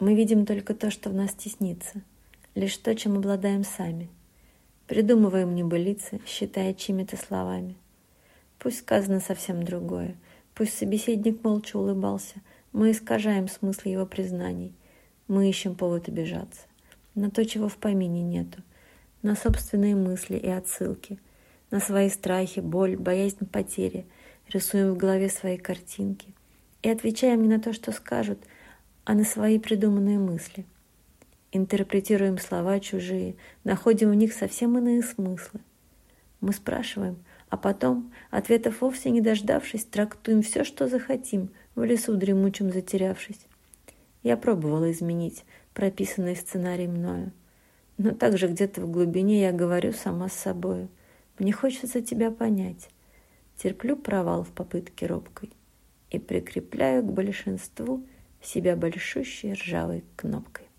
Мы видим только то, что в нас теснится, лишь то, чем обладаем сами. Придумываем небылицы, считая чьими-то словами. Пусть сказано совсем другое, пусть собеседник молча улыбался, мы искажаем смысл его признаний, мы ищем повод обижаться. На то, чего в помине нету, на собственные мысли и отсылки, на свои страхи, боль, боязнь потери, рисуем в голове свои картинки. И отвечаем не на то, что скажут, а на свои придуманные мысли. Интерпретируем слова чужие, находим в них совсем иные смыслы. Мы спрашиваем, а потом, ответов вовсе не дождавшись, трактуем все, что захотим, в лесу дремучем затерявшись. Я пробовала изменить прописанный сценарий мною. Но также где-то в глубине я говорю сама с собою. Мне хочется тебя понять. Терплю провал в попытке робкой и прикрепляю к большинству себя большущей ржавой кнопкой.